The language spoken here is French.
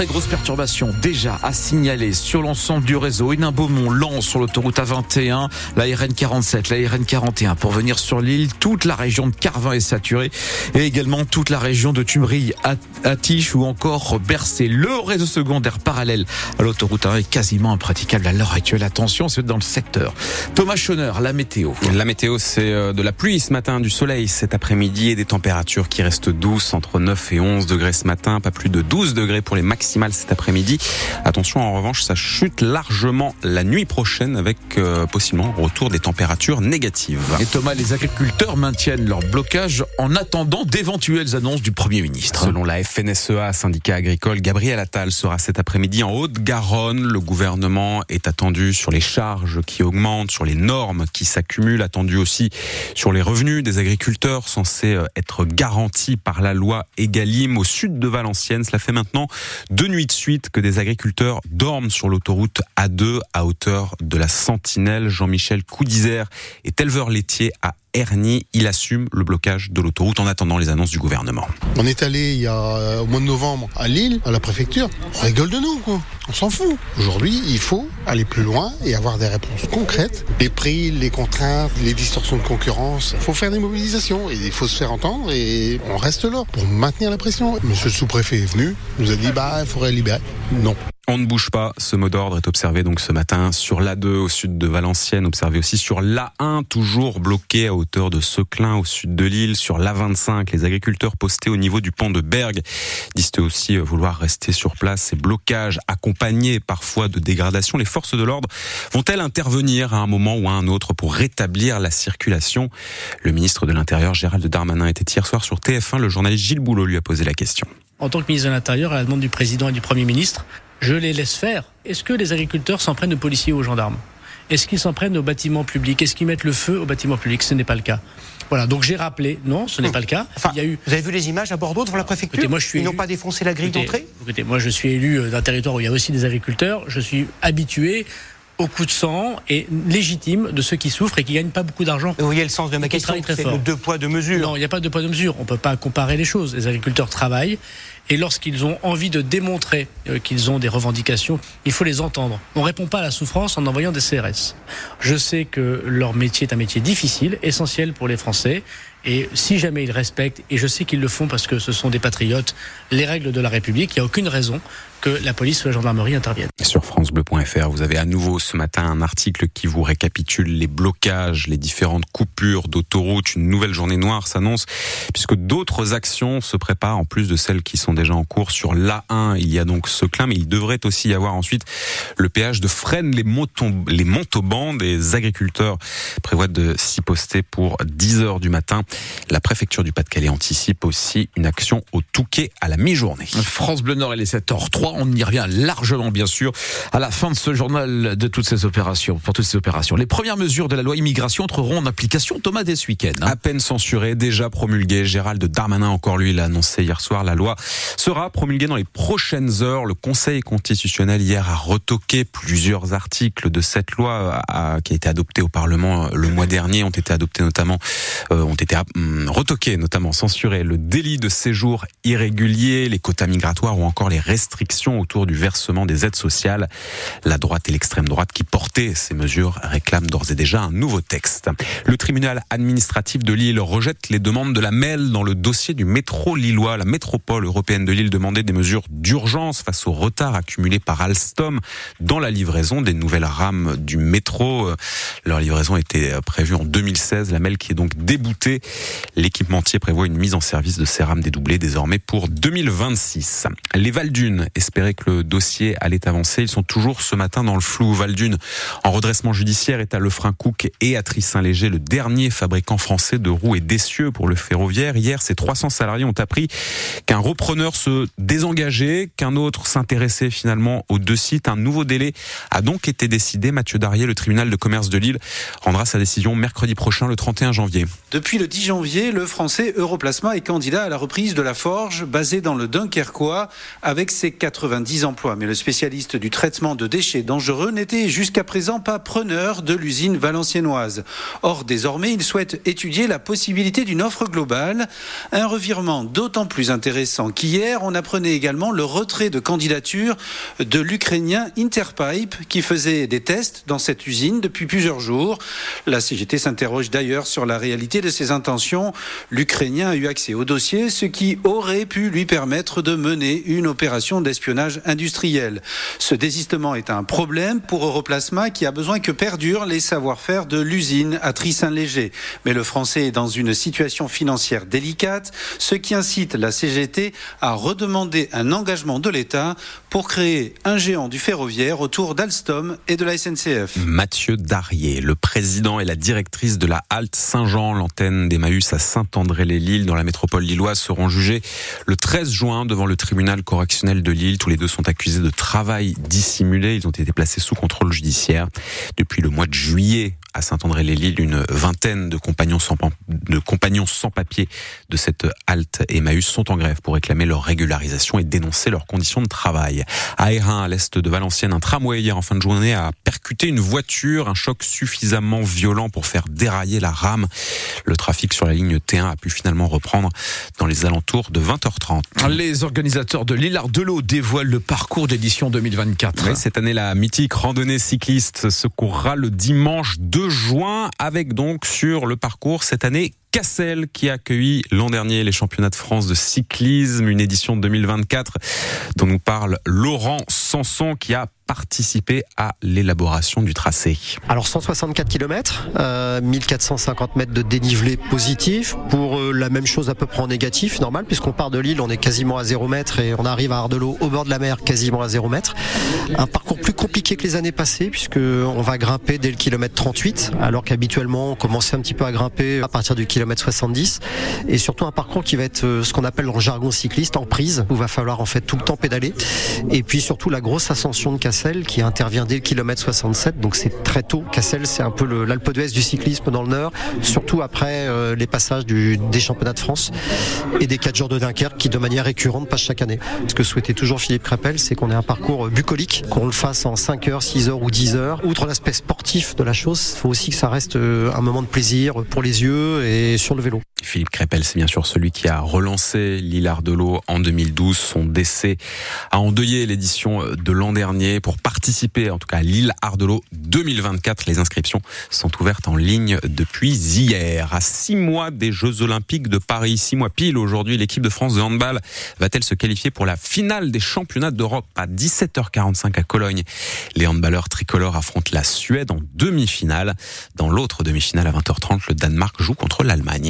très grosses perturbations déjà à signaler sur l'ensemble du réseau. Une Beaumont lent sur l'autoroute A21, la RN 47, la RN 41 pour venir sur l'île. Toute la région de Carvin est saturée et également toute la région de Tumerie, Attiche ou encore Bercé. Le réseau secondaire parallèle à l'autoroute 1 est quasiment impraticable à l'heure actuelle. Attention, c'est dans le secteur. Thomas Schoner, la météo. La météo, c'est euh, de la pluie ce matin, du soleil cet après-midi et des températures qui restent douces entre 9 et 11 degrés ce matin, pas plus de 12 degrés pour les maximales cet après-midi. Attention, en revanche, ça chute largement la nuit prochaine avec euh, possiblement retour des températures négatives. Et Thomas, les agriculteurs maintiennent leur blocage en attendant d'éventuelles annonces du Premier ministre. Selon la FNSEA, syndicat agricole, Gabriel Attal sera cet après-midi en Haute-Garonne. Le gouvernement est attendu sur les charges qui augmentent, sur les normes qui s'accumulent, attendu aussi sur les revenus des agriculteurs censés euh, être garantis par la loi Egalim au sud de Valenciennes. Cela fait maintenant deux nuits de suite que des agriculteurs dorment sur l'autoroute A2 à hauteur de la Sentinelle. Jean-Michel Coudizère est éleveur laitier à Ernie. Il assume le blocage de l'autoroute en attendant les annonces du gouvernement. On est allé il y a euh, au mois de novembre à Lille, à la préfecture. On rigole de nous, quoi. On s'en fout. Aujourd'hui, il faut aller plus loin et avoir des réponses concrètes. Les prix, les contraintes, les distorsions de concurrence. Il faut faire des mobilisations et il faut se faire entendre et on reste là pour maintenir la pression. Monsieur le sous-préfet est venu, nous a dit bah il faudrait libérer. Non. On ne bouge pas. Ce mot d'ordre est observé donc ce matin sur l'A2 au sud de Valenciennes, observé aussi sur l'A1, toujours bloqué à hauteur de Seclin au sud de l'île, sur l'A25. Les agriculteurs postés au niveau du pont de Bergue disent aussi vouloir rester sur place. Ces blocages accompagnés parfois de dégradations. Les forces de l'ordre vont-elles intervenir à un moment ou à un autre pour rétablir la circulation? Le ministre de l'Intérieur, Gérald Darmanin, était hier soir sur TF1. Le journaliste Gilles Boulot lui a posé la question. En tant que ministre de l'Intérieur, à la demande du président et du Premier ministre, je les laisse faire. Est-ce que les agriculteurs s'en prennent aux policiers ou aux gendarmes? Est-ce qu'ils s'en prennent aux bâtiments publics? Est-ce qu'ils mettent le feu aux bâtiments publics? Ce n'est pas le cas. Voilà, donc j'ai rappelé, non, ce n'est pas le cas. Enfin, Il y a eu... Vous avez vu les images à Bordeaux devant la préfecture? écoutez, moi, je suis Ils n'ont pas défoncé la grille d'entrée? Écoutez, moi je suis élu euh, d'un territoire où il y a aussi des agriculteurs. Je suis habitué au coup de sang et légitime de ceux qui souffrent et qui gagnent pas beaucoup d'argent. Vous voyez le sens de ma question, c'est le deux poids, deux mesures. Non, il n'y a pas de poids, deux mesures. On peut pas comparer les choses. Les agriculteurs travaillent et lorsqu'ils ont envie de démontrer euh, qu'ils ont des revendications, il faut les entendre. On répond pas à la souffrance en envoyant des CRS. Je sais que leur métier est un métier difficile, essentiel pour les Français. Et si jamais ils respectent, et je sais qu'ils le font parce que ce sont des patriotes, les règles de la République, il n'y a aucune raison que la police ou la gendarmerie interviennent. Sur francebleu.fr, vous avez à nouveau ce matin un article qui vous récapitule les blocages, les différentes coupures d'autoroutes. Une nouvelle journée noire s'annonce puisque d'autres actions se préparent en plus de celles qui sont déjà en cours sur l'A1. Il y a donc ce clin, mais il devrait aussi y avoir ensuite le péage de Fresnes, les, les Montauban. Des agriculteurs prévoient de s'y poster pour 10 heures du matin. La préfecture du Pas-de-Calais anticipe aussi une action au Touquet à la mi-journée. France Bleu Nord, elle est 7h03 on y revient largement, bien sûr, à la fin de ce journal de toutes ces opérations, pour toutes ces opérations. Les premières mesures de la loi immigration entreront en application, Thomas, dès ce week-end. Hein. À peine censurée, déjà promulguée. Gérald Darmanin, encore lui, l'a annoncé hier soir. La loi sera promulguée dans les prochaines heures. Le Conseil constitutionnel, hier, a retoqué plusieurs articles de cette loi euh, qui a été adoptée au Parlement euh, le mois dernier, ont été adoptés notamment, euh, été hum, retoqués, notamment censurés. Le délit de séjour irrégulier, les quotas migratoires ou encore les restrictions autour du versement des aides sociales. La droite et l'extrême droite qui portaient ces mesures réclament d'ores et déjà un nouveau texte. Le tribunal administratif de Lille rejette les demandes de la MEL dans le dossier du métro lillois. La métropole européenne de Lille demandait des mesures d'urgence face au retard accumulé par Alstom dans la livraison des nouvelles rames du métro. Leur livraison était prévue en 2016. La MEL qui est donc déboutée. L'équipementier prévoit une mise en service de ces rames dédoublées désormais pour 2026. Les Val-Dunes espérer que le dossier allait avancer. Ils sont toujours ce matin dans le flou. Valdune, en redressement judiciaire, est à Lefrancouc et à Trissin-Léger, le dernier fabricant français de roues et d'essieux pour le ferroviaire. Hier, ces 300 salariés ont appris qu'un repreneur se désengageait, qu'un autre s'intéressait finalement aux deux sites. Un nouveau délai a donc été décidé. Mathieu Darier, le tribunal de commerce de Lille, rendra sa décision mercredi prochain, le 31 janvier. Depuis le 10 janvier, le français Europlasma est candidat à la reprise de la forge basée dans le Dunkerquois avec ses 90 emplois. Mais le spécialiste du traitement de déchets dangereux n'était jusqu'à présent pas preneur de l'usine valenciennoise. Or, désormais, il souhaite étudier la possibilité d'une offre globale, un revirement d'autant plus intéressant qu'hier, hier, on apprenait également le retrait de candidature de l'Ukrainien Interpipe qui faisait des tests dans cette usine depuis plusieurs jours. La CGT s'interroge d'ailleurs sur la réalité de intentions. L'Ukrainien a eu accès au dossier, ce qui aurait pu lui permettre de mener une opération d'espionnage industriel. Ce désistement est un problème pour Europlasma qui a besoin que perdurent les savoir-faire de l'usine à Trissin-Léger. Mais le français est dans une situation financière délicate, ce qui incite la CGT à redemander un engagement de l'État pour créer un géant du ferroviaire autour d'Alstom et de la SNCF. Mathieu Darier, le président et la directrice de la halte Saint-Jean, l'antenne d'Emmaüs à Saint-André-les-Lilles dans la métropole lilloise seront jugés le 13 juin devant le tribunal correctionnel de Lille. Tous les deux sont accusés de travail dissimulé. Ils ont été placés sous contrôle judiciaire. Depuis le mois de juillet, à Saint-André-les-Lilles, une vingtaine de compagnons sans, de compagnons sans papier de cette halte Emmaüs sont en grève pour réclamer leur régularisation et dénoncer leurs conditions de travail. À Hérin, à l'est de Valenciennes, un tramway hier en fin de journée a percuté une voiture, un choc suffisamment violent pour faire dérailler la rame. Le trafic sur la ligne T1 a pu finalement reprendre dans les alentours de 20h30. Les organisateurs de l'Île l'eau dévoilent le parcours d'édition 2024. cette année, la mythique randonnée cycliste se courra le dimanche 2 juin avec donc sur le parcours cette année Cassel qui a accueilli l'an dernier les championnats de France de cyclisme, une édition 2024 dont nous parle Laurent Sanson qui a participé à l'élaboration du tracé. Alors 164 km, euh, 1450 mètres de dénivelé positif, pour euh, la même chose à peu près en négatif, normal, puisqu'on part de Lille, on est quasiment à 0 mètre et on arrive à Ardelot au bord de la mer quasiment à 0 mètre. Un parcours plus compliqué que les années passées, puisque on va grimper dès le kilomètre 38, alors qu'habituellement on commençait un petit peu à grimper à partir du kilomètre 70, et surtout un parcours qui va être euh, ce qu'on appelle en jargon cycliste en prise, où va falloir en fait tout le temps pédaler, et puis surtout la grosse ascension de Qui intervient dès le kilomètre 67, donc c'est très tôt. Cassel, c'est un peu l'Alpe d'Huez du cyclisme dans le Nord, surtout après euh, les passages du, des championnats de France et des 4 jours de Dunkerque qui de manière récurrente passent chaque année. Ce que souhaitait toujours Philippe Crépel, c'est qu'on ait un parcours bucolique, qu'on le fasse en 5 heures, 6 heures ou 10 heures. Outre l'aspect sportif de la chose, il faut aussi que ça reste euh, un moment de plaisir pour les yeux et sur le vélo. Philippe Crépel, c'est bien sûr celui qui a relancé l'Hilar de en 2012. Son décès a endeuillé l'édition de l'an dernier. Pour participer, en tout cas, à l'île Ardelot 2024, les inscriptions sont ouvertes en ligne depuis hier. À six mois des Jeux Olympiques de Paris, six mois pile aujourd'hui, l'équipe de France de handball va-t-elle se qualifier pour la finale des championnats d'Europe à 17h45 à Cologne? Les handballeurs tricolores affrontent la Suède en demi-finale. Dans l'autre demi-finale à 20h30, le Danemark joue contre l'Allemagne.